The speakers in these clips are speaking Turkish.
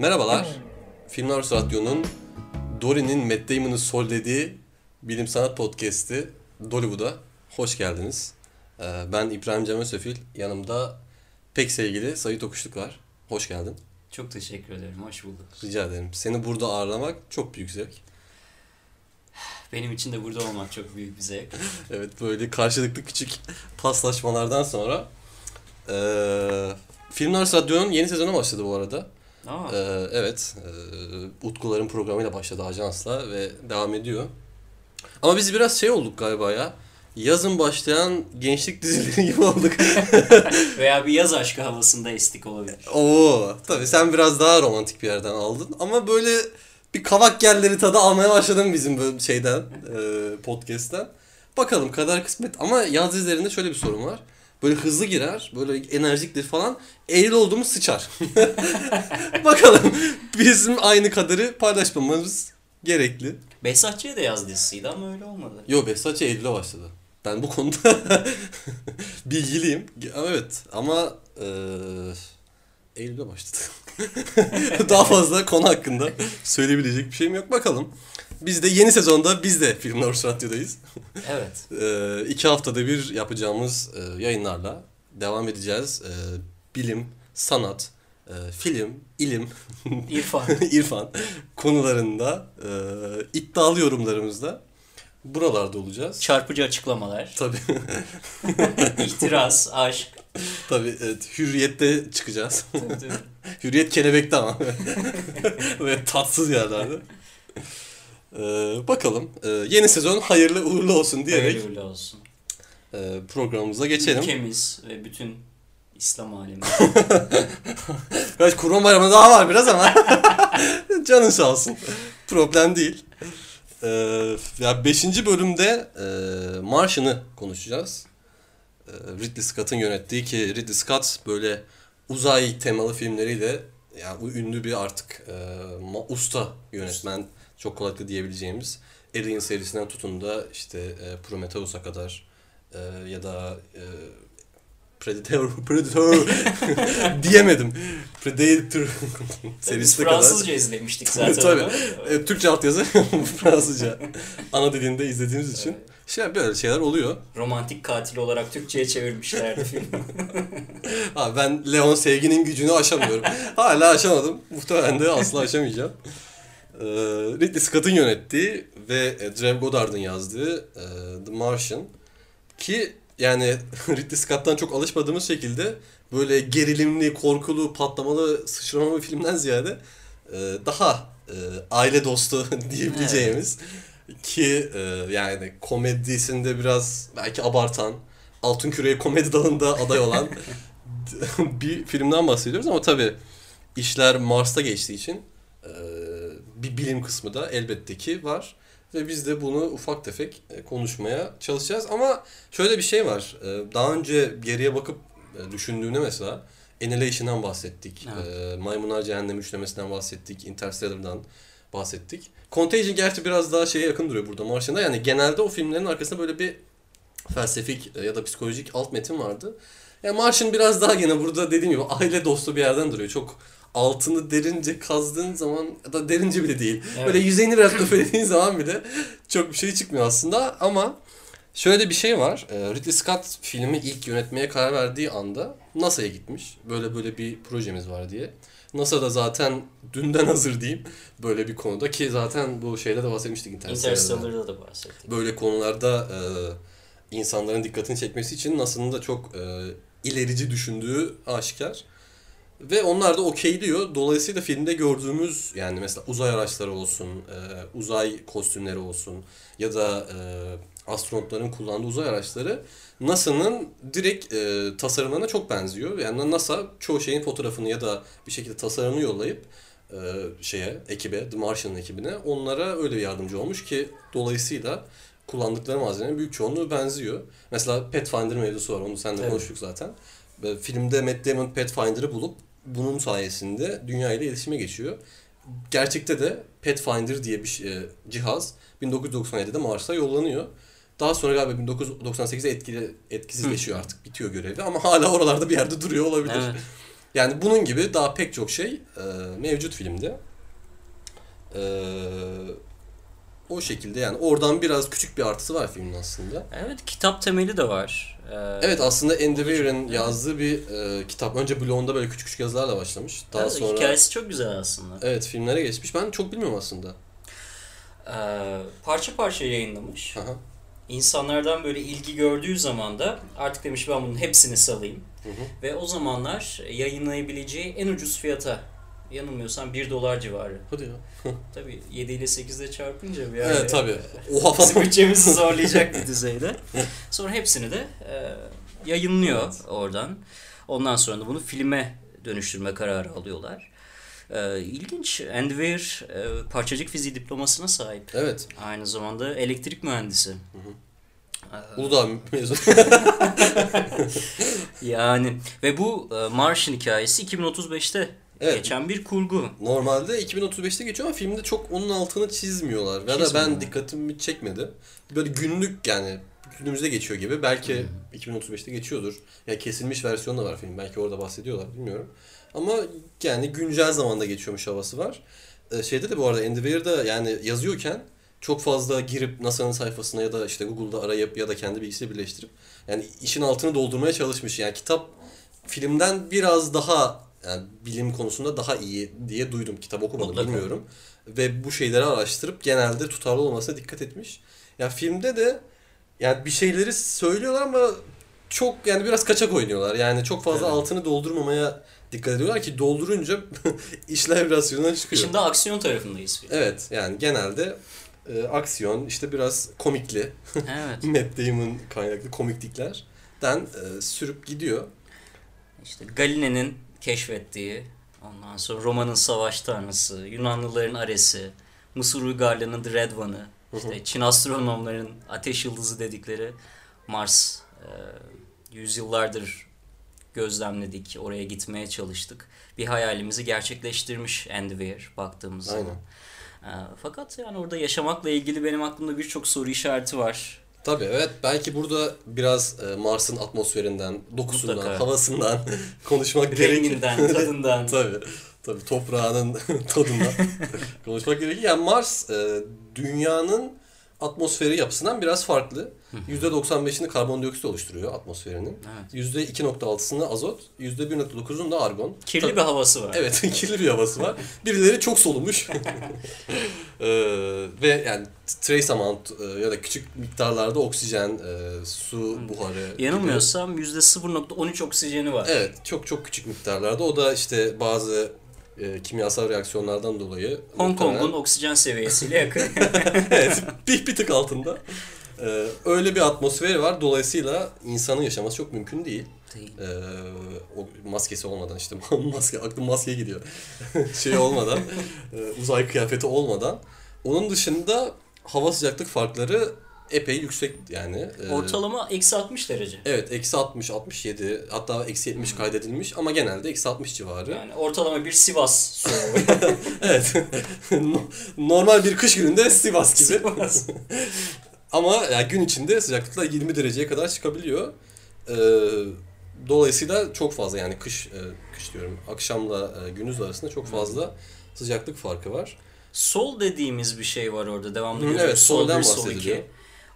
Merhabalar. Film Arası Radyo'nun Dory'nin Matt Damon'ı sollediği bilim sanat podcast'i Dollywood'a hoş geldiniz. Ee, Ben İbrahim Cem Özsefil. Yanımda pek sevgili Sayit Okuşluk var. Hoş geldin. Çok teşekkür ederim. Hoş bulduk. Rica ederim. Seni burada ağırlamak çok büyük zevk. Benim için de burada olmak çok büyük bir zevk. Evet böyle karşılıklı küçük paslaşmalardan sonra ee, Film Arası Radyo'nun yeni sezonu başladı bu arada. Aa, Ee, evet, e, Utkuların programıyla başladı ajansla ve devam ediyor. Ama biz biraz şey olduk galiba ya. Yazın başlayan gençlik dizileri gibi olduk. veya bir yaz aşkı havasında estik olabilir. Oo, tabii sen biraz daha romantik bir yerden aldın. Ama böyle bir kavak yerleri tadı almaya başladım bizim böyle şeyden, e, podcast'ten. Bakalım kadar kısmet. Ama yaz dizilerinde şöyle bir sorun var. Böyle hızlı girer, böyle enerjiktir falan. Eğri olduğumuz sıçar. Bakalım bizim aynı kadarı paylaşmamız gerekli. Behzatçı'ya da yaz dizisiydi ama öyle olmadı. Yo Behzatçı Eylül'e başladı. Ben bu konuda bilgiliyim. Evet ama eee Eylül'e başladı. Daha fazla konu hakkında söyleyebilecek bir şeyim yok. Bakalım. Biz de yeni sezonda biz de Film North Radyo'dayız. Evet. Eee iki haftada bir yapacağımız eee, yayınlarla devam edeceğiz. Eee, bilim, sanat, eee, film, ilim, İrfan. İrfan konularında eee iddialı yorumlarımızda buralarda olacağız. Çarpıcı açıklamalar. Tabii. İhtiras, aşk. Tabii evet, hürriyette çıkacağız. Hürriyet kelebekte ama. Ve tatsız yerlerde. Ee, bakalım. Ee, yeni sezon hayırlı uğurlu olsun diyerek Hayırlı uğurlu olsun. e, programımıza geçelim. Ülkemiz ve bütün İslam alemi. Kaç kurban bayramı daha var biraz ama. Canın sağ olsun. Problem değil. Ee, ya 5. bölümde e, Martian'ı konuşacağız. Ee, Ridley Scott'ın yönettiği ki Ridley Scott böyle uzay temalı filmleriyle yani bu ünlü bir artık e, usta yönetmen çok kolaylıkla diyebileceğimiz Alien serisinden tutun da işte e, Prometheus'a kadar e, ya da e, Predator Predator diyemedim. Predator Biz serisine kadar. Fransızca izlemiştik zaten. Tabii. E, Türkçe altyazı Fransızca ana dilinde izlediğimiz için şey böyle şeyler oluyor. Romantik katil olarak Türkçe'ye çevirmişlerdi filmi. Ha ben Leon sevginin gücünü aşamıyorum. Hala aşamadım. Muhtemelen de asla aşamayacağım. Ee, Ridley Scott'ın yönettiği ve e, Drew Goddard'ın yazdığı e, The Martian ki yani Ridley Scott'tan çok alışmadığımız şekilde böyle gerilimli, korkulu, patlamalı, sıçramalı filmden ziyade e, daha e, aile dostu diyebileceğimiz ki e, yani komedisinde biraz belki abartan, Altın Küre'ye komedi dalında aday olan bir filmden bahsediyoruz ama tabii işler Mars'ta geçtiği için e, bir bilim kısmı da elbette ki var. Ve biz de bunu ufak tefek e, konuşmaya çalışacağız. Ama şöyle bir şey var. E, Daha önce geriye bakıp e, düşündüğünde mesela Annihilation'dan bahsettik. Evet. Maymunlar Cehennem üçlemesinden bahsettik. Interstellar'dan bahsettik. Contagion gerçi biraz daha şeye yakın duruyor burada Martian'da. Yani genelde o filmlerin arkasında böyle bir felsefik e, ya da psikolojik alt metin vardı. Yani Martian biraz daha gene burada dediğim gibi aile dostu bir yerden duruyor. Çok altını derince kazdığın zaman ya da derince bile değil. Evet. Böyle yüzeyini biraz öfelediğin zaman bile çok bir şey çıkmıyor aslında ama şöyle bir şey var. E, Ridley Scott filmi ilk yönetmeye karar verdiği anda NASA'ya gitmiş. Böyle böyle bir projemiz var diye. NASA da zaten dünden hazır diyeyim böyle bir konuda ki zaten bu şeyde de bahsetmiştik Interstellar'da. Interstellar'da da bahsettik. Böyle konularda e, insanların dikkatini çekmesi için NASA'nın da çok e, ilerici düşündüğü aşikar. Ve onlar da okeyliyor. Dolayısıyla filmde gördüğümüz yani mesela uzay araçları olsun, e, uzay kostümleri olsun ya da e, astronotların kullandığı uzay araçları NASA'nın direkt e, tasarımlarına çok benziyor. Yani NASA çoğu şeyin fotoğrafını ya da bir şekilde tasarımını yollayıp e, şeye, ekibe, The Martian ekibine onlara öyle bir yardımcı olmuş ki dolayısıyla kullandıkları malzemenin büyük çoğunluğu benziyor. Mesela Pathfinder mevzusu var. Onu seninle Evet. konuştuk zaten. Ve filmde Matt Damon Pathfinder'ı bulup bunun sayesinde dünya ile iletişime geçiyor. Gerçekte de Pathfinder diye bir şey- e, cihaz 1997'de Mars'a yollanıyor. Daha sonra galiba 1998'de etkili, etkisizleşiyor artık. Bitiyor görevi ama hala oralarda bir yerde duruyor olabilir. Evet. Yani bunun gibi daha pek çok şey e, mevcut filmde. E, o şekilde yani oradan biraz küçük bir artısı var filmin aslında. Evet kitap temeli de var. Ee, Evet aslında Andy Weir'in yazdığı bir e, kitap. Önce blogunda böyle küçük küçük yazılarla başlamış. Daha evet, sonra Hikayesi çok güzel aslında. evet filmlere geçmiş. Ben çok bilmiyorum aslında. Ee, parça parça yayınlamış. Aha. İnsanlardan böyle ilgi gördüğü zaman da artık demiş ben bunun hepsini salayım. Hı hı. Ve o zamanlar yayınlayabileceği en ucuz fiyata yanılmıyorsam 1 dolar civarı. Hadi ya. Tabii 7 ile 8'de çarpınca bir Evet tabii. Oha Bizim bütçemizi zorlayacak bir düzeyde. Sonra hepsini de e, yayınlıyor Evet. oradan. Ondan sonra da bunu filme dönüştürme kararı alıyorlar. E, ilginç. Andy Weir e, parçacık fiziği diplomasına sahip. Evet. Aynı zamanda elektrik mühendisi. E, Uludağ mezun. yani ve bu e, Martian hikayesi 2035'te Evet. geçen bir kurgu. Normalde 2035'te geçiyor ama filmde çok onun altını çizmiyorlar. Ya da ben dikkatimi çekmedi. Böyle günlük yani günümüzde geçiyor gibi. Belki 2035'te geçiyordur. Ya kesilmiş versiyonu da var film. Belki orada bahsediyorlar bilmiyorum. Ama yani güncel zamanda geçiyormuş havası var. Ee, şeyde de bu arada Andy Weir'da yani yazıyorken çok fazla girip NASA'nın sayfasına ya da işte Google'da arayıp ya da kendi bilgisiyle birleştirip yani işin altını doldurmaya çalışmış. Yani kitap filmden biraz daha yani bilim konusunda daha iyi diye duydum. Kitap okumadım Mutlaka. bilmiyorum. Ve bu şeyleri araştırıp genelde tutarlı olmasına dikkat etmiş. Ya filmde de yani bir şeyleri söylüyorlar ama çok yani biraz kaçak oynuyorlar. Yani çok fazla Evet. altını doldurmamaya dikkat ediyorlar ki doldurunca işler biraz yolundan çıkıyor. Şimdi aksiyon tarafındayız. Evet yani genelde e, aksiyon işte biraz komikli evet. Matt Damon kaynaklı komikliklerden e, sürüp gidiyor. İşte Galile'nin keşfettiği, ondan sonra Roma'nın savaş tanrısı, Yunanlıların Ares'i, Mısır uygarlığının The Red One'ı, işte Çin astronomların ateş yıldızı dedikleri Mars. e, yüzyıllardır gözlemledik, oraya gitmeye çalıştık. Bir hayalimizi gerçekleştirmiş Andy Weir baktığımız Aynen. zaman. E, fakat yani orada yaşamakla ilgili benim aklımda birçok soru işareti var. Tabii evet belki burada biraz e, Mars'ın atmosferinden, dokusundan, Mutlaka. havasından konuşmak. Renginden, tadından. tabii. Tabii toprağının tadından konuşmak gerekir. Yani Mars e, dünyanın atmosferi yapısından biraz farklı. %95'ini karbondioksit oluşturuyor atmosferinin. Evet. %2.6'sını azot, %1.9'unu da argon. Kirli Tabii- bir havası var. Evet, kirli bir havası var. Birileri çok solumuş. Ee, ve yani trace amount e, ya da küçük miktarlarda oksijen, e, su buharı. gibi. Yanılmıyorsam %0.13 oksijeni var. Evet, çok çok küçük miktarlarda. O da işte bazı e, kimyasal reaksiyonlardan dolayı. Hong Kong'un muhtemelen- oksijen seviyesiyle yakın. evet, bir, bir tık altında. Ee, öyle bir atmosferi var. Dolayısıyla insanın yaşaması çok mümkün değil. Değil. Ee, o maskesi olmadan işte maske aklım maskeye gidiyor. şey olmadan e, uzay kıyafeti olmadan. Onun dışında hava sıcaklık farkları epey yüksek yani. E, ortalama eksi 60 derece. Evet eksi 60, 67 hatta eksi 70 hmm. kaydedilmiş ama genelde eksi 60 civarı. Yani ortalama bir Sivas soğuğu. evet. Normal bir kış gününde Sivas gibi. Sivas. ama yani gün içinde sıcaklıkla 20 dereceye kadar çıkabiliyor. E, dolayısıyla çok fazla yani kış e, kış diyorum akşamla gündüz arasında çok hmm. fazla sıcaklık farkı var. Sol dediğimiz bir şey var orada devamlı hmm, görüyoruz. Evet, soldan sol 1. Sol 2.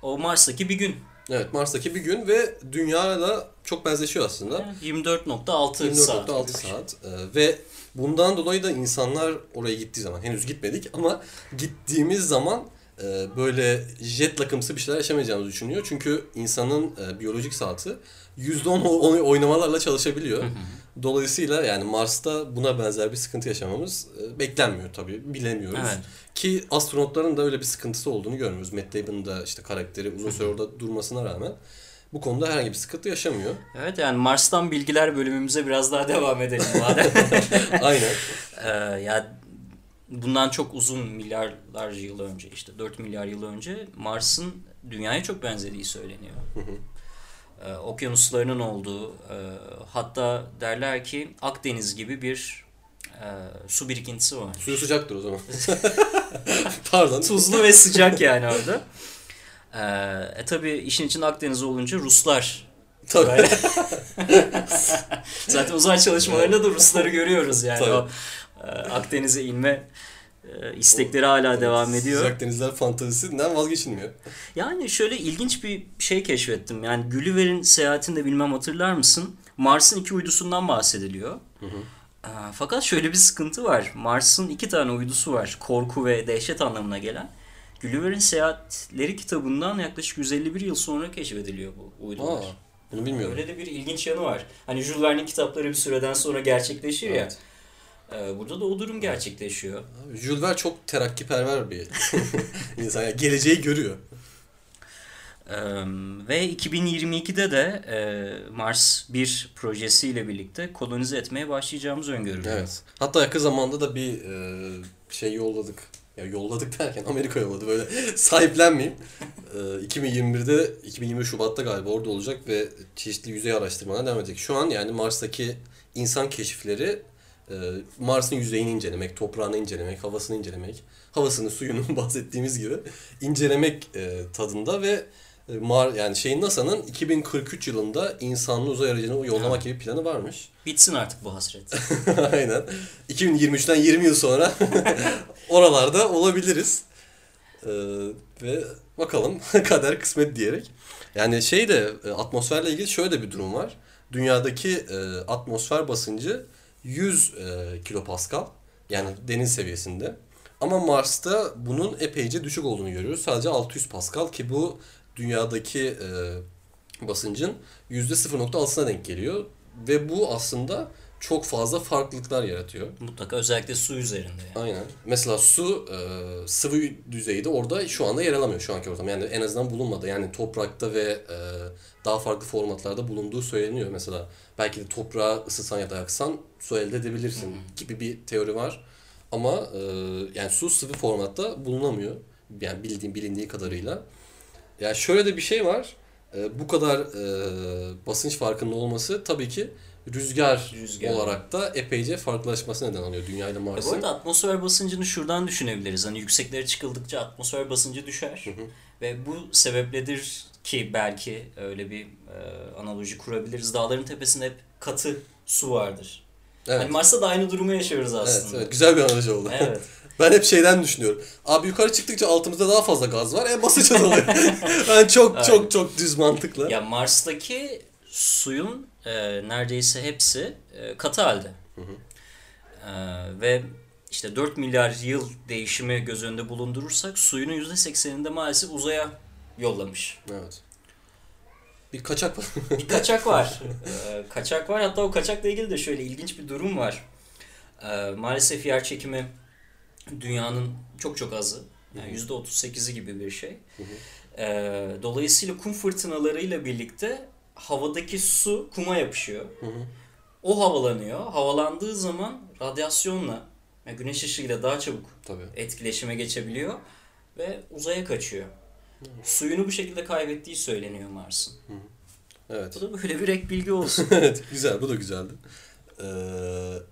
O Mars'taki bir gün. Evet Mars'taki bir gün ve dünyayla çok benzeşiyor aslında. Yani 24.6 saat. 24.6 saat. Ee, ve bundan dolayı da insanlar oraya gittiği zaman henüz gitmedik ama gittiğimiz zaman e, böyle jet lakımsı bir şeyler yaşamayacağımızı düşünüyor. Çünkü insanın e, biyolojik saati %10 o- oynamalarla çalışabiliyor. Dolayısıyla yani Mars'ta buna benzer bir sıkıntı yaşamamız e, beklenmiyor tabii. Bilemiyoruz. Evet. Ki astronotların da öyle bir sıkıntısı olduğunu görmüyoruz. Matt Damon'ın da işte karakteri uzun süre orada durmasına rağmen bu konuda herhangi bir sıkıntı yaşamıyor. Evet yani Mars'tan bilgiler bölümümüze biraz daha devam edelim madem. Aynen. Ee, ya bundan çok uzun milyarlarca yıl önce işte 4 milyar yıl önce Mars'ın dünyaya çok benzediği söyleniyor. Ee, okyanuslarının olduğu e, hatta derler ki Akdeniz gibi bir e, su birikintisi var. Suyu sıcaktır o zaman. Pardon. Tuzlu ve sıcak yani orada. Ee, e tabi işin içinde Akdeniz olunca Ruslar Tabii. Zaten uzay çalışmalarında da Rusları görüyoruz yani. Tabii. O e, Akdeniz'e inme e, istekleri hala devam ediyor. Sıcak denizler fantazisinden vazgeçilmiyor. Yani şöyle ilginç bir şey keşfettim. Yani Gulliver'in seyahatinde bilmem hatırlar mısın? Mars'ın iki uydusundan bahsediliyor. Ee, Fakat şöyle bir sıkıntı var. Mars'ın iki tane uydusu var. Korku ve dehşet anlamına gelen. Gulliver'in Seyahatleri kitabından yaklaşık 151 yıl sonra keşfediliyor bu uydular. Aa, bunu bilmiyorum. Öyle de bir ilginç yanı var. Hani Jules Verne'in kitapları bir süreden sonra gerçekleşir ya. Evet. Ee, burada da o durum gerçekleşiyor. Abi, Jules Verne çok terakkiperver bir insan. Yani geleceği görüyor. Ve 2022'de de Mars 1 projesiyle birlikte kolonize etmeye başlayacağımız öngörülüyor. Evet. Hatta yakın zamanda da bir şey yolladık. Ya yolladık derken Amerika yolladı böyle sahiplenmeyeyim. E, 2021'de 2020 Şubat'ta galiba orada olacak ve çeşitli yüzey araştırmalarına devam edecek. Şu an yani Mars'taki insan keşifleri Mars'ın yüzeyini incelemek, toprağını incelemek, havasını incelemek, havasını, suyunu bahsettiğimiz gibi incelemek tadında ve Mar yani şeyin NASA'nın 2043 yılında insanlı uzay aracını yollamak gibi planı varmış. Bitsin artık bu hasret. Aynen. 2023'ten 20 yıl sonra oralarda olabiliriz. Ee, ve bakalım kader kısmet diyerek. Yani şey de e, atmosferle ilgili şöyle bir durum var. Dünyadaki e, atmosfer basıncı 100 e, kilopascal. Yani deniz seviyesinde. Ama Mars'ta bunun epeyce düşük olduğunu görüyoruz. Sadece 600 pascal ki bu dünyadaki e, basıncın %0.6'sına denk geliyor. Ve bu aslında çok fazla farklılıklar yaratıyor. Mutlaka özellikle su üzerinde. Yani. Aynen. Mesela su e, sıvı düzeyde orada şu anda yer alamıyor şu anki ortam. Yani en azından bulunmadı. Yani toprakta ve e, daha farklı formatlarda bulunduğu söyleniyor. Mesela belki de toprağı ısıtsan ya da yaksan su elde edebilirsin gibi bir teori var. Ama e, yani su sıvı formatta bulunamıyor. Yani bildiğim bilindiği kadarıyla. Yani şöyle de bir şey var. E, bu kadar e, basınç farkının olması tabii ki rüzgar, Rüzgar. olarak da epeyce farklılaşması neden oluyor Dünya ile E Bu Mars'ın. arada atmosfer basıncını şuradan düşünebiliriz. Hani yükseklere çıkıldıkça atmosfer basıncı düşer. Ve bu sebepledir ki belki öyle bir e, analoji kurabiliriz. Dağların tepesinde hep katı su vardır. Evet. Hani Mars'ta da aynı durumu yaşıyoruz Evet, aslında. evet, güzel bir analoji oldu. Evet. ben hep şeyden düşünüyorum. Abi yukarı çıktıkça altımızda daha fazla gaz var. E basınç azalıyor. ben çok Aynen. çok çok düz mantıkla. Ya Mars'taki suyun e, neredeyse hepsi e, katı halde. E, ve işte 4 milyar yıl değişimi göz önünde bulundurursak suyunun %80'inde maalesef uzaya yollamış. Evet. Bir kaçak var. Bir kaçak var. E, kaçak var. Hatta o kaçakla ilgili de şöyle ilginç bir durum var. E, maalesef yer çekimi dünyanın çok çok azı. Yani %38'i gibi bir şey. E, dolayısıyla kum fırtınalarıyla birlikte havadaki su kuma yapışıyor. O havalanıyor. Havalandığı zaman radyasyonla ve güneş ışığıyla daha çabuk Tabii. etkileşime geçebiliyor ve uzaya kaçıyor. Suyunu bu şekilde kaybettiği söyleniyor Mars'ın. Evet. Bu da böyle bir ek bilgi olsun. evet güzel bu da güzeldi. Ee,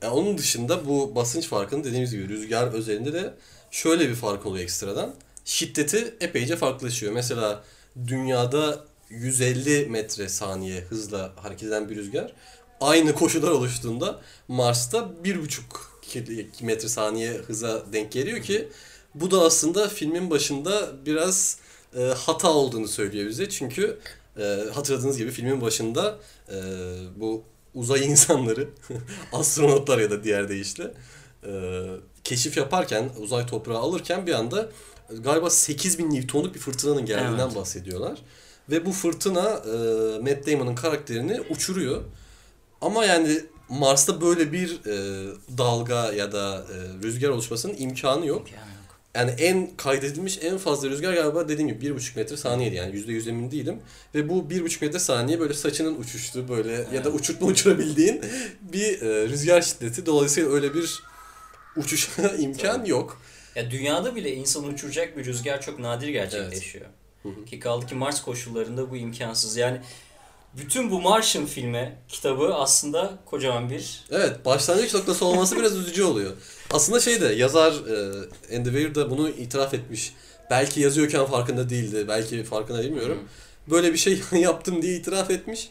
yani onun dışında bu basınç farkının dediğimiz gibi rüzgar özelinde de şöyle bir fark oluyor ekstradan. Şiddeti epeyce farklılaşıyor. Mesela dünyada 150 metre saniye hızla hareket eden bir rüzgar aynı koşullar oluştuğunda Mars'ta 1,5 metre saniye hıza denk geliyor ki bu da aslında filmin başında biraz e, hata olduğunu söylüyor bize. Çünkü e, hatırladığınız gibi filmin başında e, bu uzay insanları, astronotlar ya da diğer deyişle e, keşif yaparken, uzay toprağı alırken bir anda galiba 8000 Newton'luk bir fırtınanın geldiğinden Evet. bahsediyorlar. Ve bu fırtına e, Matt Damon'ın karakterini uçuruyor. Ama yani Mars'ta böyle bir e, dalga ya da e, rüzgar oluşmasının imkanı yok. Yok. Yani en kaydedilmiş en fazla rüzgar galiba dediğim gibi 1,5 metre saniyeydi yani %100 emin değilim. Ve bu 1,5 metre saniye böyle saçının uçuştuğu böyle ya da Evet. uçurtma uçurabildiğin bir e, rüzgar şiddeti. Dolayısıyla öyle bir uçuşa imkan yok. Ya dünyada bile insanı uçuracak bir rüzgar çok nadir gerçekleşiyor. Ki kaldı ki Mars koşullarında bu imkansız. Yani bütün bu Martian filmi, kitabı aslında kocaman bir Evet başlangıç noktası olması biraz üzücü oluyor. Aslında şey de yazar e, Andy Weir de bunu itiraf etmiş. Belki yazıyorken farkında değildi. Belki farkında bilmiyorum. Böyle bir şey yaptım diye itiraf etmiş.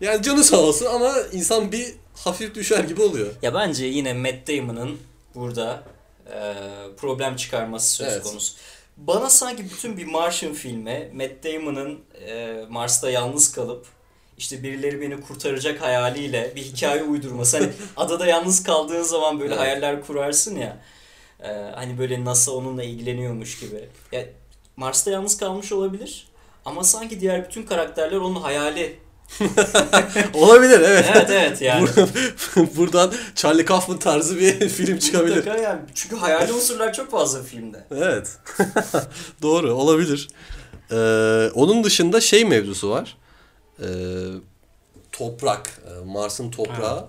Yani canı sağ olsun ama insan bir hafif düşer gibi oluyor. Ya bence yine Matt Damon'ın burada e, problem çıkarması söz Evet. konusu. Bana sanki bütün bir Martian filmi Matt Damon'ın e, Mars'ta yalnız kalıp işte birileri beni kurtaracak hayaliyle bir hikaye uydurması. Hani adada yalnız kaldığın zaman böyle Evet. hayaller kurarsın ya. E, hani böyle NASA onunla ilgileniyormuş gibi. Ya Mars'ta yalnız kalmış olabilir. Ama sanki diğer bütün karakterler onun hayali. Olabilir evet. Evet evet yani. Buradan Charlie Kaufman tarzı bir film çıkabilir. Mutlaka yani. Çünkü hayali unsurlar çok fazla filmde. Evet. Doğru olabilir. Ee, onun dışında şey mevzusu var. Ee, toprak. Ee, Mars'ın toprağı.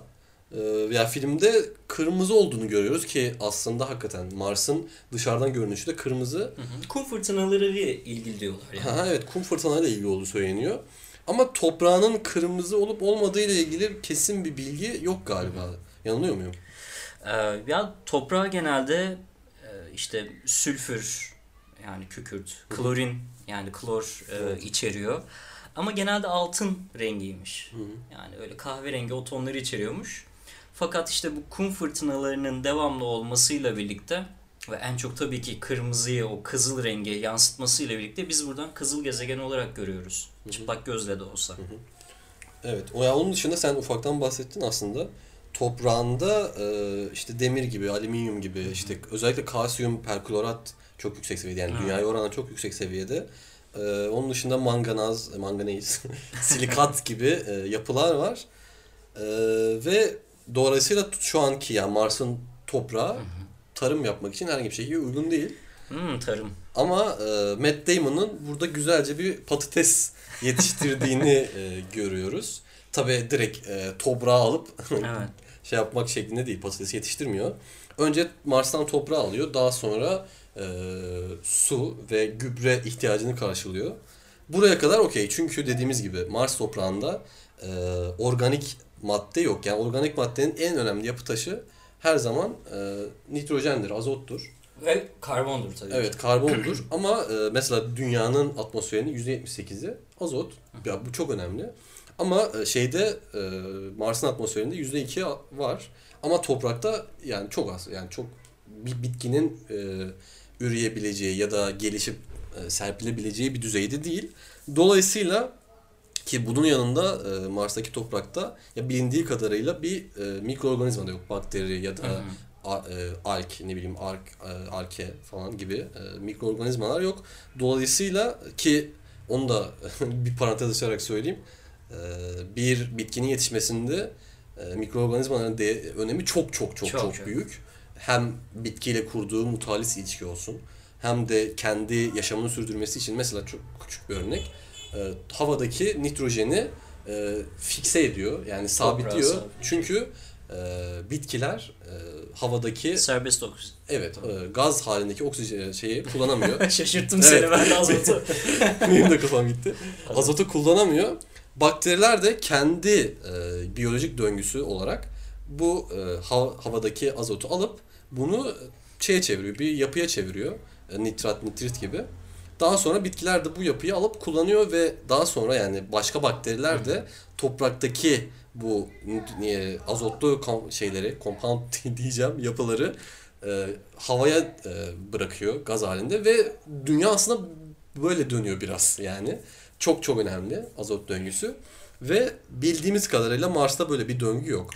Ee, ya filmde kırmızı olduğunu görüyoruz ki aslında hakikaten Mars'ın dışarıdan görünüşü de kırmızı. Kum fırtınaları ile ilgili diyorlar yani. Ha, evet kum fırtınayla ilgili olduğu söyleniyor. Ama toprağının kırmızı olup olmadığı ile ilgili kesin bir bilgi yok galiba. Yanılıyor muyum? Ee, ya toprağa genelde e, işte sülfür yani kükürt, klorin yani klor e, Evet. içeriyor. Ama genelde altın rengiymiş. Yani öyle kahverengi o tonları içeriyormuş. Fakat işte bu kum fırtınalarının devamlı olmasıyla birlikte ve en çok tabii ki kırmızıyı o kızıl rengi yansıtmasıyla birlikte biz buradan kızıl gezegen olarak görüyoruz. Çıplak gözle de olsa. Evet. O ya onun dışında sen ufaktan bahsettin aslında. Toprağında e, işte demir gibi, alüminyum gibi, işte özellikle kalsiyum perklorat çok yüksek seviyede. Yani Ha. dünyaya oranla çok yüksek seviyede. E, onun dışında manganaz, manganiz, silikat gibi e, yapılar var. E, ve dolayısıyla şu anki yani Mars'ın toprağı tarım yapmak için herhangi bir şekilde uygun değil. Hmm, tarım. Ama e, Matt Damon'ın burada güzelce bir patates yetiştirdiğini e, görüyoruz. Tabi direkt e, toprağı alıp Evet. şey yapmak şeklinde değil patates yetiştirmiyor. Önce Mars'tan toprağı alıyor. Daha sonra e, su ve gübre ihtiyacını karşılıyor. Buraya kadar okey. Çünkü dediğimiz gibi Mars toprağında e, organik madde yok. Yani organik maddenin en önemli yapı taşı her zaman e, nitrojendir, azottur. Ve karbondur tabii. ki. Evet karbondur ama e, mesela dünyanın atmosferinin %78'i azot. Ya bu çok önemli. Ama e, şeyde e, Mars'ın atmosferinde %2 a- var. Ama toprakta yani çok az. Yani çok bir bitkinin e, üreyebileceği ya da gelişip e, serpilebileceği bir düzeyde değil. Dolayısıyla ki bunun yanında e, Mars'taki toprakta ya bilindiği kadarıyla bir e, mikroorganizma da yok. Bakteri ya da a- e, alk ne bileyim ark e, arke falan gibi e, mikroorganizmalar yok. Dolayısıyla ki onu da bir parantez açarak söyleyeyim. E, bir bitkinin yetişmesinde e, mikroorganizmaların de, önemi çok çok çok Çok, çok, çok. büyük. Hem bitkiyle kurduğu mutualis ilişki olsun. Hem de kendi yaşamını sürdürmesi için mesela çok küçük bir örnek. E, havadaki nitrojeni e, fikse ediyor. Yani sabitliyor. Çünkü e, bitkiler e, havadaki Serbest oksijen. evet e, gaz halindeki oksijen şeyi kullanamıyor. Şaşırttım Evet. seni ben azotu. Benim de kafam gitti. Azotu kullanamıyor. Bakteriler de kendi e, biyolojik döngüsü olarak bu e, hav- havadaki azotu alıp bunu şeye çeviriyor, bir yapıya çeviriyor. E, nitrat, nitrit gibi. Daha sonra bitkiler de bu yapıyı alıp kullanıyor ve daha sonra yani başka bakteriler de topraktaki bu azotlu kom- şeyleri, compound diyeceğim yapıları e, havaya e, bırakıyor gaz halinde ve dünya aslında böyle dönüyor biraz yani. Çok çok önemli azot döngüsü. Ve bildiğimiz kadarıyla Mars'ta böyle bir döngü yok.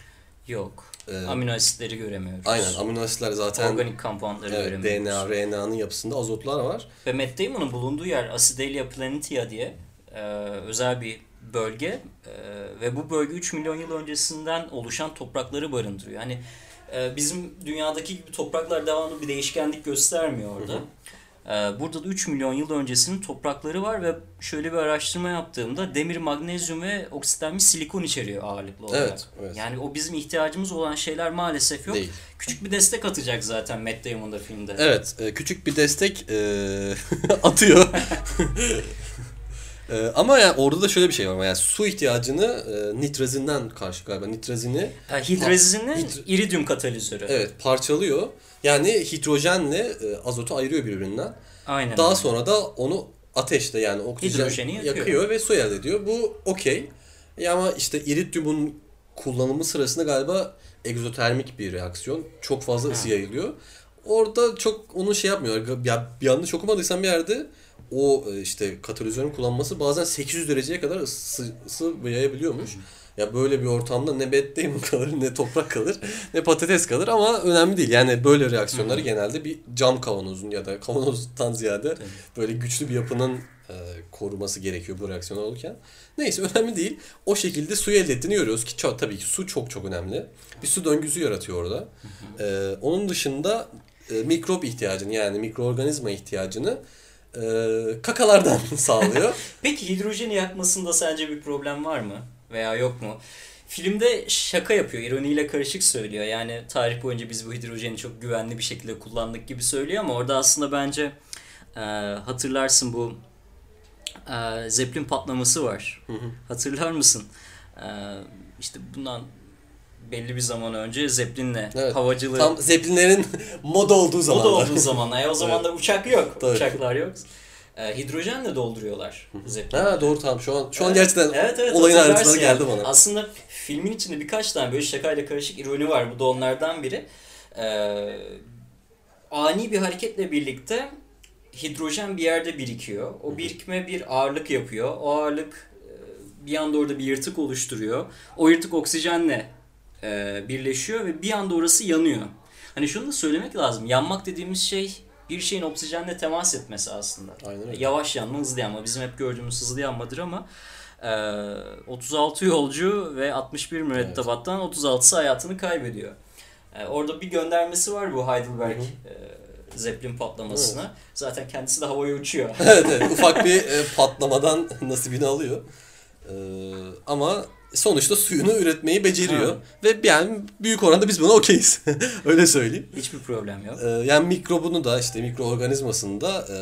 Yok. Ee, Amino asitleri göremiyoruz. Aynen amino asitler zaten Organik compoundları evet, göremiyoruz. DNA, RNA'nın yapısında azotlar var. Ve Matt Damon'ın bulunduğu yer Acidalia Planitia diye e, özel bir bölge E, ve bu bölge 3 milyon yıl öncesinden oluşan toprakları barındırıyor. Yani e, bizim dünyadaki gibi topraklar devamlı bir değişkenlik göstermiyor orada. E, burada da 3 milyon yıl öncesinin toprakları var ve şöyle bir araştırma yaptığımda demir, magnezyum ve oksitlenmiş silikon içeriyor ağırlıklı olarak. Evet, evet. Yani o bizim ihtiyacımız olan şeyler maalesef yok. Değil. Küçük bir destek atacak zaten Matt Damon da filmde. Evet, e, küçük bir destek e, atıyor. E, ama yani orada da şöyle bir şey var. Yani su ihtiyacını e, nitrazinden karşı galiba nitrazini Ha, hidrazinin hid- iridyum katalizörü. evet parçalıyor. Yani hidrojenle e, azotu ayırıyor birbirinden. Aynen. Daha sonra da onu ateşte yani oksijen Hidrojeni yakıyor. yakıyor. ve su elde ediyor. Bu okey. Ya ama işte iridyumun kullanımı sırasında galiba egzotermik bir reaksiyon. Çok fazla ısı Ha. yayılıyor. Orada çok onu şey yapmıyor. Ya bir yanlış okumadıysan bir yerde o e, işte katalizörün kullanması bazen 800 dereceye kadar ısı, ısı yayabiliyormuş. Ya böyle bir ortamda ne beddeyim kalır ne toprak kalır ne patates kalır ama önemli değil. Yani böyle reaksiyonları genelde bir cam kavanozun ya da kavanozdan ziyade böyle güçlü bir yapının e, koruması gerekiyor bu reaksiyon olurken. Neyse önemli değil. O şekilde suyu elde ettiğini görüyoruz ki çok, tabii ki su çok çok önemli. Bir su döngüsü yaratıyor orada. E, onun dışında e, mikrop ihtiyacını yani mikroorganizma ihtiyacını e, kakalardan sağlıyor. Peki hidrojeni yakmasında sence bir problem var mı? Veya yok mu? Filmde şaka yapıyor, ironiyle karışık söylüyor. Yani tarih boyunca biz bu hidrojeni çok güvenli bir şekilde kullandık gibi söylüyor ama orada aslında bence e, hatırlarsın bu e, Zeppelin patlaması var. Hatırlar mısın? E, işte bundan belli bir zaman önce Zeppelin'le Evet. havacılığı Tam zeplinlerin moda olduğu o zamanlar. da olduğu zamanlar. E, o zamanlar uçak yok. Tabii. Uçaklar yok. E, hidrojenle dolduruyorlar Zeppelin'i. Ha doğru tamam şu an şu an Evet. gerçekten Evet, evet, olayın ayrıntıları yani. geldi bana. Aslında filmin içinde birkaç tane böyle şakayla karışık ironi var. Bu da onlardan biri. Ee, ani bir hareketle birlikte hidrojen bir yerde birikiyor. O birikme bir ağırlık yapıyor. O ağırlık e, bir anda orada bir yırtık oluşturuyor. O yırtık oksijenle e, birleşiyor ve bir anda orası yanıyor. Hani şunu da söylemek lazım. Yanmak dediğimiz şey bir şeyin oksijenle temas etmesi aslında. Aynen öyle. Yavaş yanma, hızlı yanma. Bizim hep gördüğümüz hızlı yanmadır ama e, 36 yolcu ve 61 mürettebattan 36'sı hayatını kaybediyor. E, orada bir göndermesi var bu Heidelberg e, Zeppelin patlamasına. Zaten kendisi de havaya uçuyor. evet, evet ufak bir e, patlamadan nasibini alıyor. E, ama sonuçta suyunu üretmeyi beceriyor. Ha. Ve yani büyük oranda biz buna okeyiz. Öyle söyleyeyim. Hiçbir problem yok. E, yani mikrobunu da işte mikroorganizmasını da e,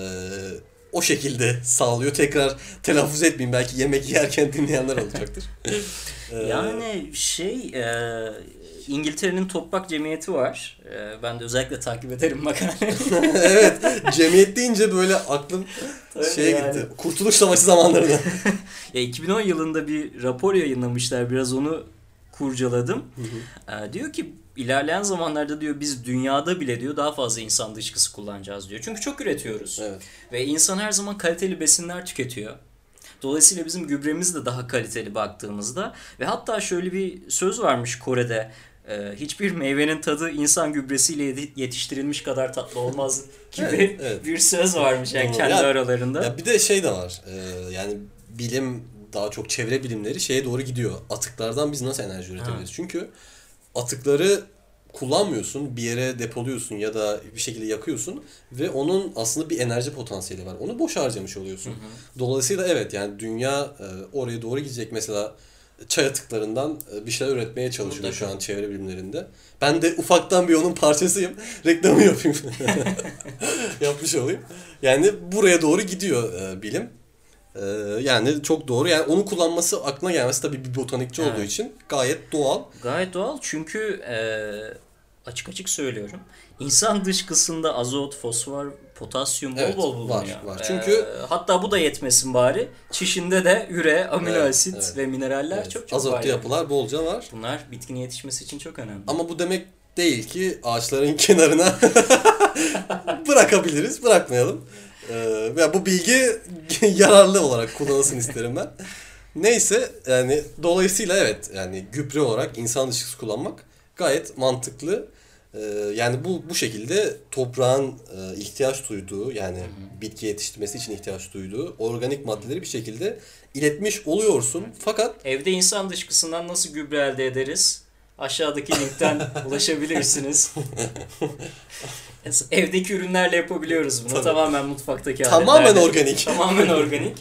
o şekilde sağlıyor. Tekrar telaffuz etmeyeyim belki yemek yerken dinleyenler olacaktır. E, Yani şey e, İngiltere'nin toprak cemiyeti var. E, ben de özellikle takip ederim makale. evet cemiyet deyince böyle aklım Tabii şeye yani. gitti. Kurtuluş Savaşı zamanlarına. ya 2010 yılında bir rapor yayınlamışlar. Biraz onu kurcaladım. E, diyor ki ilerleyen zamanlarda diyor biz dünyada bile diyor daha fazla insan dışkısı kullanacağız diyor. Çünkü çok üretiyoruz. evet. Ve insan her zaman kaliteli besinler tüketiyor. Dolayısıyla bizim gübremiz de daha kaliteli baktığımızda ve hatta şöyle bir söz varmış Kore'de. E, hiçbir meyvenin tadı insan gübresiyle yetiştirilmiş kadar tatlı olmaz gibi Evet, evet. bir söz varmış yani Doğru. kendi Ya- aralarında. Ya bir de şey de var. e, yani bilim daha çok çevre bilimleri şeye doğru gidiyor. Atıklardan biz nasıl enerji üretebiliriz? Çünkü atıkları kullanmıyorsun, bir yere depoluyorsun ya da bir şekilde yakıyorsun ve onun aslında bir enerji potansiyeli var. Onu boş harcamış oluyorsun. Dolayısıyla evet yani dünya e, oraya doğru gidecek mesela çay atıklarından e, bir şeyler üretmeye çalışıyor Mutlaka. şu an çevre bilimlerinde. Ben de ufaktan bir onun parçasıyım. Reklamı yapayım. Yapmış olayım. Yani buraya doğru gidiyor e, bilim. E, yani çok doğru. Yani onu kullanması aklına gelmesi tabii bir botanikçi olduğu Evet. için gayet doğal. Gayet doğal çünkü e, açık açık söylüyorum. İnsan dışkısında azot, fosfor, potasyum bol Evet, bol var, bulunuyor. var. E, Çünkü- hatta bu da yetmesin bari. Çişinde de üre, amino Evet, asit evet. ve mineraller Evet, çok çok Azotlu var. yapılar bolca var. Bunlar bitkinin yetişmesi için çok önemli. Ama bu demek değil ki ağaçların kenarına bırakabiliriz. Bırakmayalım. Ee, ya bu bilgi yararlı olarak kullanılsın isterim ben. Neyse yani dolayısıyla evet yani gübre olarak insan dışkısı kullanmak gayet mantıklı. Ee, yani bu bu şekilde toprağın e, ihtiyaç duyduğu yani bitki yetiştirmesi için ihtiyaç duyduğu organik maddeleri bir şekilde iletmiş oluyorsun. Fakat Evde insan dışkısından nasıl gübre elde ederiz? Aşağıdaki linkten ulaşabilirsiniz. Evdeki ürünlerle yapabiliyoruz bunu. Tabii. Tamamen mutfaktaki tamamen aletlerle. organik. Tamamen organik.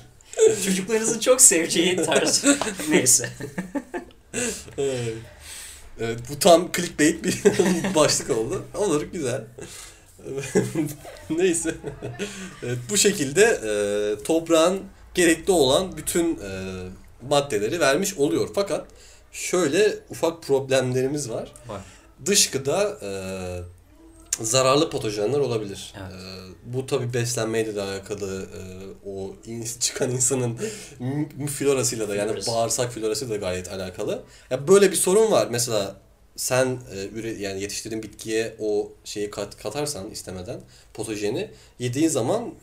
Çocuklarınızın çok seveceği tarz. Neyse. Evet. Evet, bu tam clickbait bir başlık oldu. Olur güzel. Neyse. Evet, bu şekilde e, toprağın gerekli olan bütün e, maddeleri vermiş oluyor. Fakat şöyle ufak problemlerimiz var. Var. Dışkıda e, zararlı patojenler olabilir. Evet. Ee, bu tabi beslenmeyle de alakalı. e, o in- çıkan insanın florasıyla da yani Florası. bağırsak florasıyla da gayet alakalı. Ya böyle bir sorun var. Mesela sen e, üre, yani yetiştirdiğin bitkiye o şeyi kat, katarsan istemeden patojeni yediğin zaman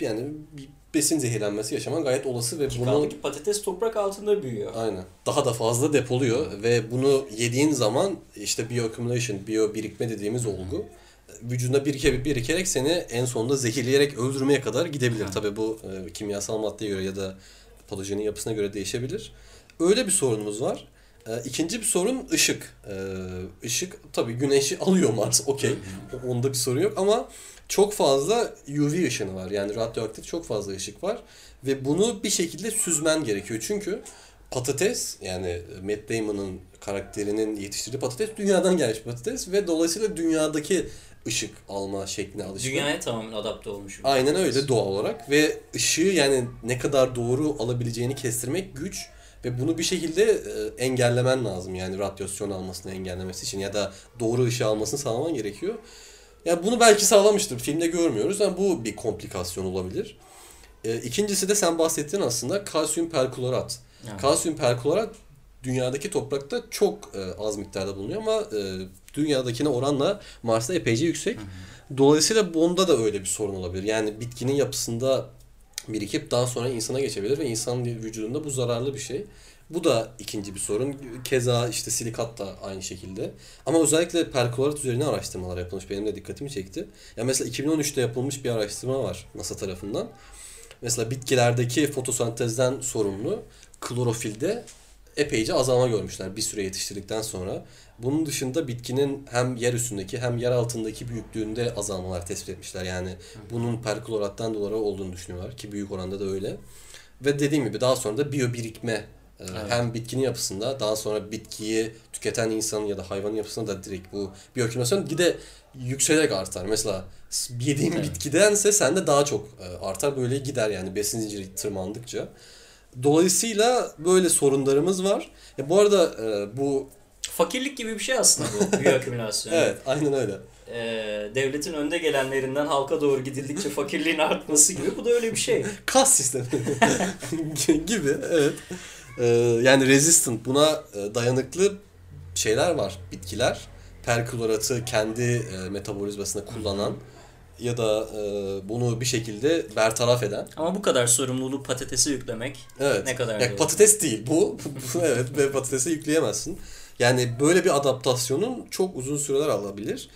yani bir besin zehirlenmesi yaşaman gayet olası ve bunu patates toprak altında büyüyor. Aynen. Daha da fazla depoluyor ve bunu yediğin zaman işte bioaccumulation, biyo birikme dediğimiz olgu vücudunda birike, birikerek seni en sonunda zehirleyerek öldürmeye kadar gidebilir. Hı. Tabii bu e, kimyasal maddeye göre ya da patojenin yapısına göre değişebilir. Öyle bir sorunumuz var. E, ikinci bir sorun ışık. E, ışık tabii güneşi alıyor Mars okey. Onda bir sorun yok ama çok fazla UV ışını var. Yani radyoaktif çok fazla ışık var. Ve bunu bir şekilde süzmen gerekiyor. Çünkü patates yani Matt Damon'ın karakterinin yetiştirdiği patates dünyadan gelmiş patates ve dolayısıyla dünyadaki ışık alma şekline alışkın. Dünyaya tamamen adapte olmuş. Aynen öyle doğal olarak ve ışığı yani ne kadar doğru alabileceğini kestirmek güç ve bunu bir şekilde e, engellemen lazım yani radyasyon almasını engellemesi için ya da doğru ışığı almasını sağlaman gerekiyor. Yani bunu belki sağlamıştır. Filmde görmüyoruz ama bu bir komplikasyon olabilir. E, ikincisi de sen bahsettiğin aslında kalsiyum perklorat. Evet. Kalsiyum perklorat dünyadaki toprakta çok e, az miktarda bulunuyor ama e, dünyadakine oranla Mars'ta epeyce yüksek. Dolayısıyla bunda da öyle bir sorun olabilir. Yani bitkinin yapısında birikip daha sonra insana geçebilir ve insan vücudunda bu zararlı bir şey. Bu da ikinci bir sorun. Keza işte silikat da aynı şekilde. Ama özellikle perklorat üzerine araştırmalar yapılmış. Benim de dikkatimi çekti. Ya mesela 2013'te yapılmış bir araştırma var NASA tarafından. Mesela bitkilerdeki fotosentezden sorumlu klorofilde epeyce azalma görmüşler bir süre yetiştirdikten sonra. Bunun dışında bitkinin hem yer üstündeki hem yer altındaki büyüklüğünde azalmalar tespit etmişler. Yani bunun perklorattan dolayı olduğunu düşünüyorlar ki büyük oranda da öyle. Ve dediğim gibi daha sonra da biyo birikme e, Evet. hem bitkinin yapısında daha sonra bitkiyi tüketen insanın ya da hayvanın yapısında da direkt bu biyokimyasyon gide yükselerek artar. Mesela yediğin Evet. bitkidense sende daha çok e, artar. Böyle gider yani besin zinciri tırmandıkça. Dolayısıyla böyle sorunlarımız var. Ya bu arada e, bu Fakirlik gibi bir şey aslında bu bioakümülasyon. evet aynen öyle. Ee, devletin önde gelenlerinden halka doğru gidildikçe fakirliğin artması gibi bu da öyle bir şey. Kas sistemi gibi evet. E, yani resistant buna e, dayanıklı şeyler var bitkiler. Perkloratı kendi e, metabolizmasında kullanan ya da e, bunu bir şekilde bertaraf eden. Ama bu kadar sorumluluğu patatese yüklemek Evet. ne kadar Ya patates değil bu. Bu evet ve patatese yükleyemezsin. Yani böyle bir adaptasyonun çok uzun süreler alabilir.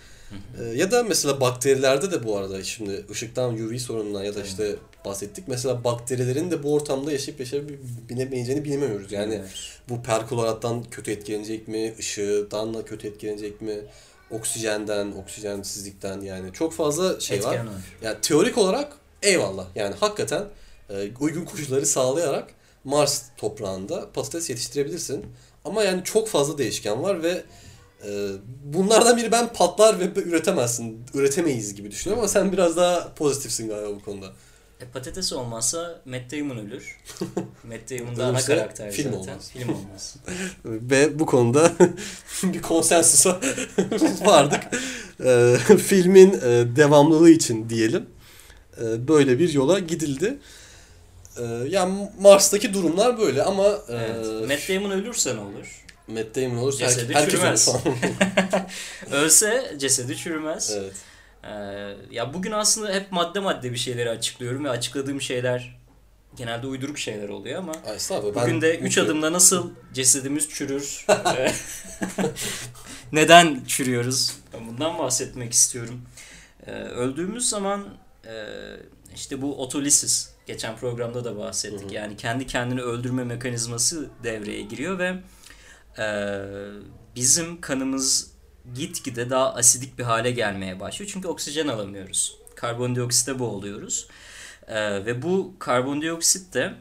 Ee, ya da mesela bakterilerde de bu arada şimdi ışıktan UV sorunundan ya da işte bahsettik. Mesela bakterilerin de bu ortamda yaşayıp bilemeyeceğini bilemiyoruz. Yani Evet. bu perklorattan kötü etkilenecek mi? Işığından da kötü etkilenecek mi? Oksijenden, oksijensizlikten yani çok fazla şey. Etken var. Yani teorik olarak eyvallah. Yani hakikaten e, uygun koşulları sağlayarak Mars toprağında patates yetiştirebilirsin. Ama yani çok fazla değişken var ve e, bunlardan biri ben patlar ve üretemezsin, üretemeyiz gibi düşünüyorum ama sen biraz daha pozitifsin galiba bu konuda. E, patates olmazsa Matt Damon ölür. Matt Damon da ana karakter film zaten. olmaz. Film olmaz. Ve bu konuda bir konsensusa vardık. E, filmin e, devamlılığı için diyelim. E, böyle bir yola gidildi. E, yani Mars'taki durumlar böyle ama e, Evet. Matt Damon ölürse ne olur? Matt Damon olursa Cesedi herkes çürümez. Ölse cesedi çürümez. evet. Ee, ya bugün aslında hep madde madde bir şeyleri açıklıyorum ve açıkladığım şeyler genelde uyduruk şeyler oluyor ama Ay, bugün de 3 mutluyum. adımda nasıl cesedimiz çürür, e, neden çürüyoruz Ben bundan bahsetmek istiyorum. Ee, öldüğümüz zaman e, işte bu otolisis geçen programda da bahsettik. Hı hı. Yani kendi kendini öldürme mekanizması devreye giriyor ve e, bizim kanımız gitgide daha asidik bir hale gelmeye başlıyor. Çünkü oksijen alamıyoruz. Karbondioksite boğuluyoruz. Ee, ve bu karbondioksit de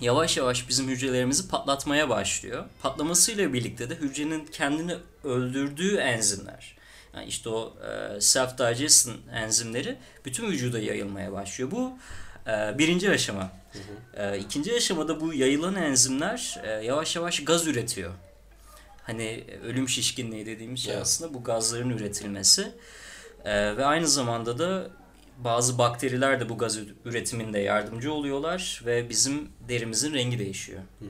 yavaş yavaş bizim hücrelerimizi patlatmaya başlıyor. Patlamasıyla birlikte de hücrenin kendini öldürdüğü enzimler, yani işte o e, self-digestion enzimleri bütün vücuda yayılmaya başlıyor. Bu e, birinci aşama. E, ikinci aşamada bu yayılan enzimler e, yavaş yavaş gaz üretiyor. Hani ölüm şişkinliği dediğimiz şey Evet. aslında bu gazların üretilmesi. Ee, ve aynı zamanda da bazı bakteriler de bu gaz üretiminde yardımcı oluyorlar ve bizim derimizin rengi değişiyor. Ee,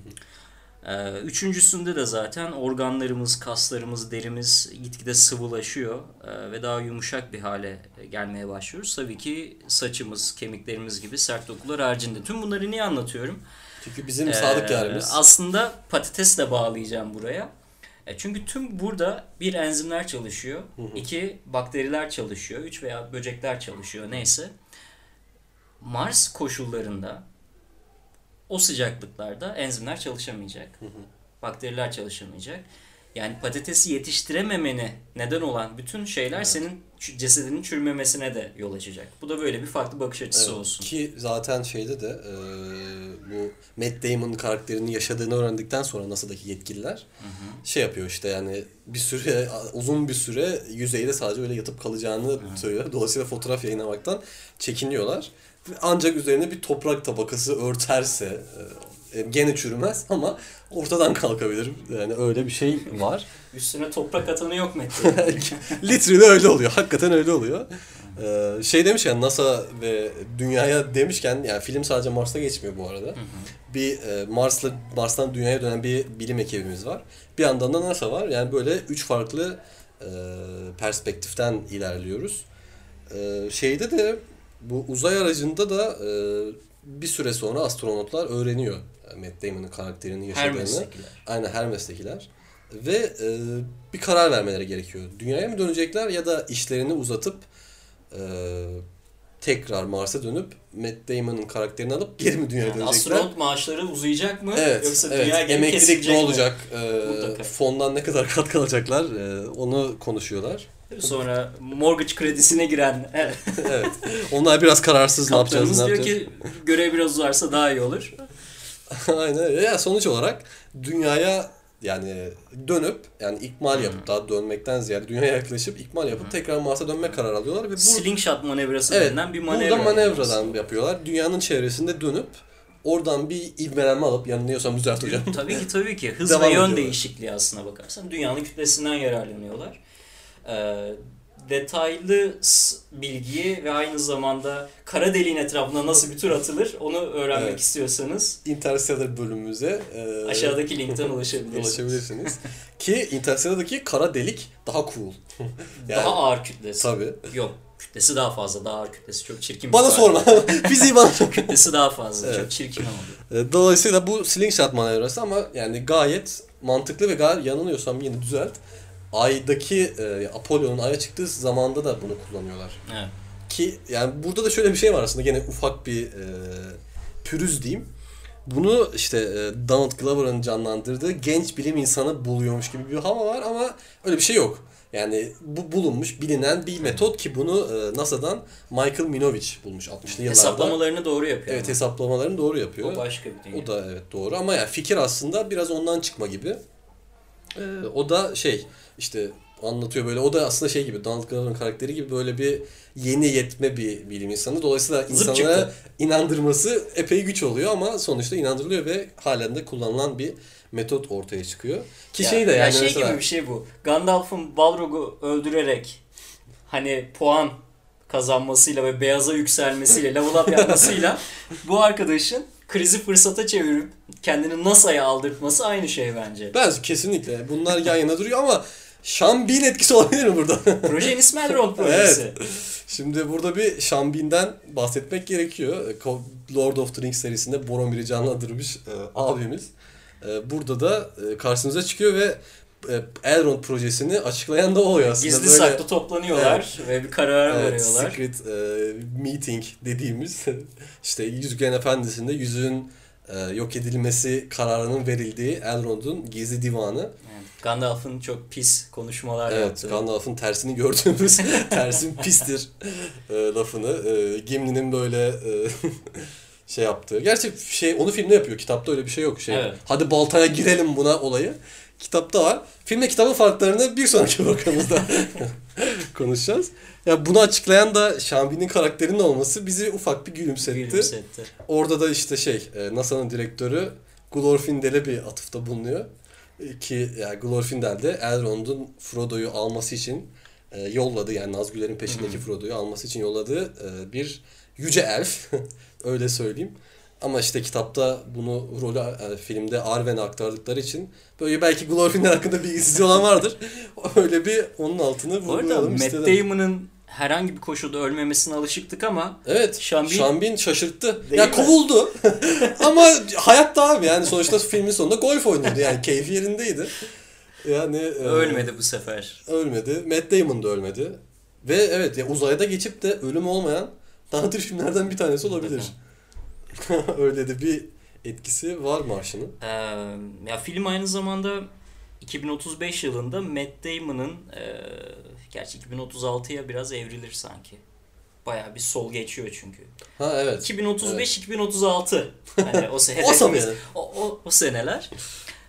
üçüncüsünde de zaten organlarımız, kaslarımız, derimiz gitgide sıvılaşıyor ee, ve daha yumuşak bir hale gelmeye başlıyoruz. Tabii ki saçımız, kemiklerimiz gibi sert dokular haricinde. Tüm bunları niye anlatıyorum? Çünkü bizim ee, sağlık yarımız. Aslında patates de bağlayacağım buraya. E çünkü tüm burada bir enzimler çalışıyor, hı hı. iki bakteriler çalışıyor, üç veya böcekler çalışıyor neyse. Mars koşullarında o sıcaklıklarda enzimler çalışamayacak. Hı hı. Bakteriler çalışamayacak. Yani patatesi yetiştirememeni neden olan bütün şeyler evet. senin cesedinin çürümemesine de yol açacak. Bu da böyle bir farklı bakış açısı evet. olsun. Ki zaten şeyde de e, bu Matt Damon karakterini yaşadığını öğrendikten sonra NASA'daki yetkililer hı hı. şey yapıyor işte yani bir süre uzun bir süre yüzeyde sadece öyle yatıp kalacağını hı. söylüyor. Dolayısıyla fotoğraf yayınlamaktan çekiniyorlar. Ancak üzerine bir toprak tabakası örterse e, gene çürümez ama ortadan kalkabilir. Yani öyle bir şey var. Üstüne toprak atanı yok mu? Literally öyle oluyor. Hakikaten öyle oluyor. Ee, şey demişken NASA ve dünyaya demişken yani film sadece Mars'ta geçmiyor bu arada. Hı hı. Bir e, Mars'la Mars'tan dünyaya dönen bir bilim ekibimiz var. Bir yandan da NASA var. Yani böyle üç farklı e, perspektiften ilerliyoruz. E, şeyde de bu uzay aracında da e, bir süre sonra astronotlar öğreniyor Matt Damon'ın karakterinin yaşadığını. Her meslekler. Aynen her. Ve e, bir karar vermeleri gerekiyor. Dünyaya mı dönecekler ya da işlerini uzatıp e, tekrar Mars'a dönüp Matt Damon'ın karakterini alıp geri mi dünyaya yani dönecekler? Astronot maaşları uzayacak mı? Evet, Yoksa evet. dünya geri Emeklilik ne olacak? E, fondan ne kadar kat kalacaklar? E, onu konuşuyorlar. Sonra mortgage kredisine giren. evet. Onlar biraz kararsız ne yapacağız, ne diyor ki görev biraz uzarsa daha iyi olur. Aynen. Ya sonuç olarak dünyaya yani dönüp yani ikmal yapıp daha dönmekten ziyade dünyaya yaklaşıp ikmal yapıp tekrar Mars'a dönme kararı alıyorlar ve bu slingshot manevrası evet, denilen bir manevra. Burada manevradan yapıyorlar. Dünyanın çevresinde dönüp oradan bir ivmelenme alıp yanılıyorsam düzelt hocam. tabii ki tabii ki. Hız ve yön değişikliği aslına bakarsan dünyanın kütlesinden yararlanıyorlar. Ee, detaylı bilgiyi ve aynı zamanda kara deliğin etrafında nasıl bir tur atılır onu öğrenmek evet. istiyorsanız Interstellar bölümümüze e, aşağıdaki linkten ulaşabilirsiniz. ulaşabilirsiniz. Ki Interstellar'daki kara delik daha cool. yani, daha ağır kütlesi. Tabii. Yok kütlesi daha fazla. Daha ağır kütlesi çok çirkin. Bana sorma. Fiziği bana sor. kütlesi daha fazla. Evet. Çok çirkin oldu. E, dolayısıyla bu slingshot manevrası ama yani gayet mantıklı ve gayet yanılıyorsam yine düzelt Ay'daki e, Apollo'nun Ay'a çıktığı zamanda da bunu kullanıyorlar. Evet. Ki yani burada da şöyle bir şey var aslında gene ufak bir e, pürüz diyeyim. Bunu işte e, Donald Glover'ın canlandırdığı genç bilim insanı buluyormuş gibi bir hava var ama öyle bir şey yok. Yani bu bulunmuş bilinen bir metot ki bunu e, NASA'dan Michael Minovich bulmuş 60'lı yıllarda. Hesaplamalarını doğru yapıyor. Evet hesaplamalarını doğru yapıyor. O başka bir dünya. O da evet doğru ama yani fikir aslında biraz ondan çıkma gibi. Ee, o da şey işte anlatıyor böyle. O da aslında şey gibi Donald Glover'ın karakteri gibi böyle bir yeni yetme bir bilim insanı. Dolayısıyla insanlara inandırması epey güç oluyor ama sonuçta inandırılıyor ve halen de kullanılan bir metot ortaya çıkıyor. Ki ya, şey de yani ya şey mesela... gibi bir şey bu. Gandalf'ın Balrog'u öldürerek hani puan kazanmasıyla ve beyaza yükselmesiyle, level up yapmasıyla bu arkadaşın krizi fırsata çevirip kendini NASA'ya aldırtması aynı şey bence. Bence kesinlikle. Bunlar yan yana duruyor ama Şambin etkisi olabilir mi burada? Projenin ismi Elrond projesi. evet. Şimdi burada bir Şambin'den bahsetmek gerekiyor. Lord of the Rings serisinde Boromir'i canlandırmış e, abimiz. E, burada da e, karşımıza çıkıyor ve Elrond projesini açıklayan da oluyor aslında. Gizli Böyle, saklı toplanıyorlar evet, ve bir karar evet, veriyorlar. Secret e, meeting dediğimiz işte Yüzüklerin Efendisi'nde yüzüğün e, yok edilmesi kararının verildiği Elrond'un gizli divanı. Gandalf'ın çok pis konuşmalar evet, yaptığı. Gandalf'ın tersini gördüğümüz tersin pistir e, lafını. E, Gimli'nin böyle e, şey yaptığı. Gerçi şey onu filmde yapıyor. Kitapta öyle bir şey yok. Şey, evet. Hadi baltaya girelim buna olayı kitapta var. Filmle kitabın farklarını bir sonraki programımızda konuşacağız. Ya bunu açıklayan da Şambi'nin karakterinin olması bizi ufak bir gülümsetti. gülümsetti. Orada da işte şey e, NASA'nın direktörü Glorfindel'e bir atıfta bulunuyor. E, ki yani Glorfindel de Elrond'un Frodo'yu alması için e, yolladı yani Nazgüllerin peşindeki Frodo'yu alması için yolladığı e, bir yüce elf öyle söyleyeyim. Ama işte kitapta bunu rolü e, filmde Arwen'e aktardıkları için böyle belki Glorfindel hakkında bilgisizliği olan vardır. Öyle bir onun altını vurgulayalım Matt istedim. Damon'ın herhangi bir koşulda ölmemesine alışıktık ama Evet. Şambin- Şambin, şaşırttı. Değil ya mi? kovuldu. Ama hayatta abi yani sonuçta filmin sonunda golf oynuyordu yani keyfi yerindeydi. Yani e, ölmedi bu sefer. Ölmedi. Matt Damon da ölmedi. Ve evet ya uzayda geçip de ölüm olmayan nadir filmlerden bir tanesi olabilir. Öyle de bir etkisi var marşının. Ee, ya film aynı zamanda 2035 yılında Matt Damon'ın e, gerçi 2036'ya biraz evrilir sanki. Bayağı bir sol geçiyor çünkü. Ha evet. 2035 2036. Hani o, se- O sene. o, o, o seneler.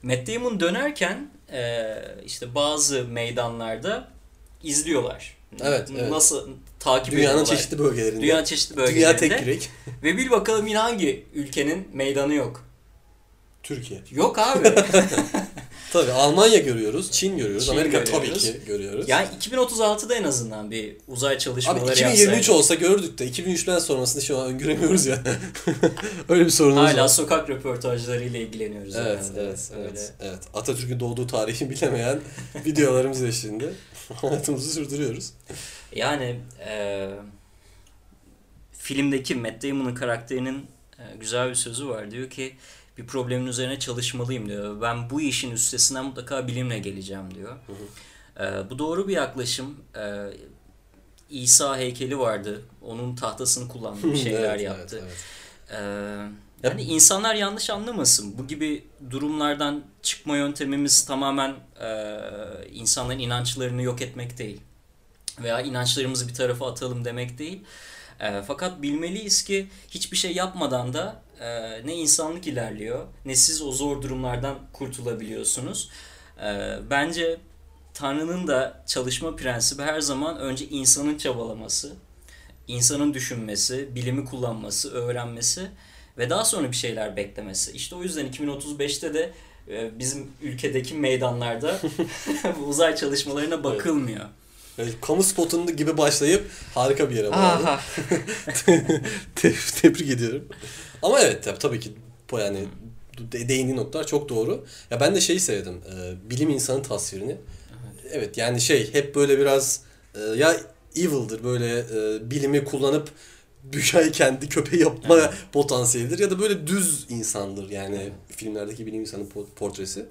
Matt Damon dönerken e, işte bazı meydanlarda izliyorlar. Evet, evet. Nasıl takip Dünyanın ediyorlar. çeşitli bölgelerinde. Dünyanın çeşitli Dünya bölgelerinde. tek yürek. Ve bil bakalım yine hangi ülkenin meydanı yok. Türkiye. Yok abi. Tabii Almanya görüyoruz, Çin görüyoruz, Çin Amerika görüyoruz. tabii ki görüyoruz. yani 2036'da en azından bir uzay çalışmaları Abi 2023 yapsaydı. olsa gördük de 2003'ten sonrasını şu an öngöremiyoruz ya. Öyle bir sorunumuz Hala var. sokak röportajlarıyla ilgileniyoruz. Evet, evet, Öyle. evet, evet. Atatürk'ün doğduğu tarihi bilemeyen videolarımız eşliğinde hayatımızı sürdürüyoruz. Yani e, filmdeki Matt Damon'ın karakterinin e, güzel bir sözü var. Diyor ki bir problemin üzerine çalışmalıyım diyor. Ben bu işin üstesinden mutlaka bilimle geleceğim diyor. E, bu doğru bir yaklaşım. E, İsa heykeli vardı. Onun tahtasını kullandı, bir şeyler Evet, yaptı. evet, evet. Ee, yani insanlar yanlış anlamasın. Bu gibi durumlardan çıkma yöntemimiz tamamen e, insanların inançlarını yok etmek değil. Veya inançlarımızı bir tarafa atalım demek değil. E, fakat bilmeliyiz ki hiçbir şey yapmadan da e, ne insanlık ilerliyor ne siz o zor durumlardan kurtulabiliyorsunuz. E, bence Tanrı'nın da çalışma prensibi her zaman önce insanın çabalaması, insanın düşünmesi, bilimi kullanması, öğrenmesi ve daha sonra bir şeyler beklemesi. İşte o yüzden 2035'te de e, bizim ülkedeki meydanlarda bu uzay çalışmalarına bakılmıyor. Yani kamu spotunda gibi başlayıp harika bir yere. Te- Tebrik ediyorum. Ama evet tab- tabii ki yani de- değindiği noktalar çok doğru. Ya ben de şeyi sevdim. e, bilim insanı tasvirini. Evet yani şey hep böyle biraz e, ya evil'dır böyle e, bilimi kullanıp dünyayı kendi köpeği yapma potansiyelidir ya da böyle düz insandır yani filmlerdeki bilim insanı po- portresi.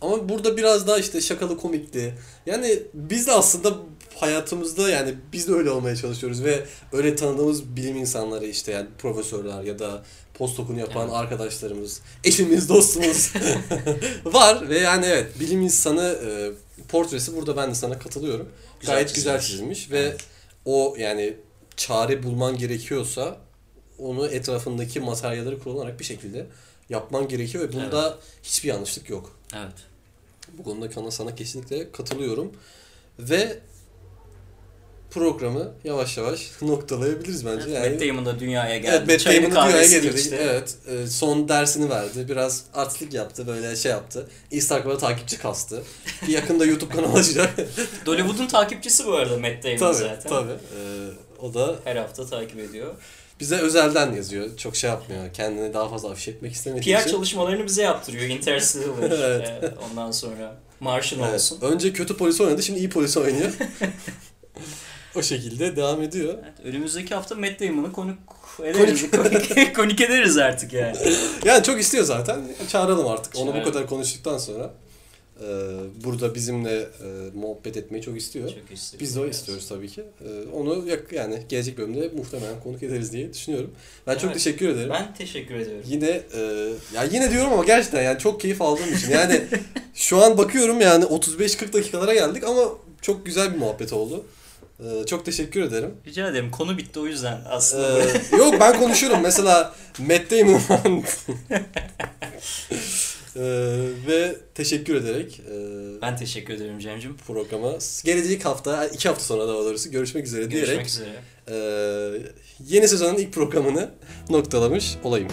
Ama burada biraz daha işte şakalı komikti. Yani biz de aslında hayatımızda yani biz de öyle olmaya çalışıyoruz ve öyle tanıdığımız bilim insanları işte yani profesörler ya da postdoc'unu yapan Evet. arkadaşlarımız, eşimiz, dostumuz var ve yani evet bilim insanı e, portresi burada ben de sana katılıyorum. Güzel Gayet güzel çizilmiş. ve o yani çare bulman gerekiyorsa onu etrafındaki materyalleri kullanarak bir şekilde yapman gerekiyor ve bunda hiçbir yanlışlık yok. Evet. Bu konuda sana kesinlikle katılıyorum. Ve programı yavaş yavaş noktalayabiliriz bence. Evet, yani, Matt Damon da dünyaya geldi. Evet, Matt Çayını Damon'u dünyaya getirdik. içti. Evet, e, son dersini verdi. Biraz artistlik yaptı, böyle şey yaptı. Instagram'da takipçi kastı. Bir yakında YouTube kanalı açacak. Dollywood'un takipçisi bu arada Matt Damon tabii, zaten. tabii. E, o da Her hafta takip ediyor. bize özelden yazıyor. Çok şey yapmıyor. Kendini daha fazla afişe etmek istemediği PR için. çalışmalarını bize yaptırıyor. Interstellar. Evet. e, ondan sonra Martian Evet. olsun. Önce kötü polis oynadı, şimdi iyi polis oynuyor. O şekilde devam ediyor. Evet, önümüzdeki hafta Matt Damon'ı konuk ederiz. Konuk, konuk ederiz artık yani. Yani çok istiyor zaten. Çağıralım artık. Onu bu kadar konuştuktan sonra. e, burada bizimle e, muhabbet etmeyi çok istiyor. Çok istiyoruz. Biz de o istiyoruz tabii ki. E, onu yak- yani gelecek bölümde muhtemelen konuk ederiz diye düşünüyorum. Ben çok Evet. teşekkür ederim. Ben teşekkür ediyorum. Yine e, ya yine diyorum ama gerçekten yani çok keyif aldığım için. Yani şu an bakıyorum yani 35-40 dakikalara geldik ama çok güzel bir muhabbet oldu. E, çok teşekkür ederim. Rica ederim. Konu bitti o yüzden aslında. Ee, yok ben konuşurum. Mesela Matt Damon Ee, ve teşekkür ederek e, ben teşekkür ederim Cem'cim. programa gelecek hafta, iki hafta sonra daha doğrusu görüşmek üzere Görüşmek diyerek üzere. e, yeni sezonun ilk programını noktalamış olayım.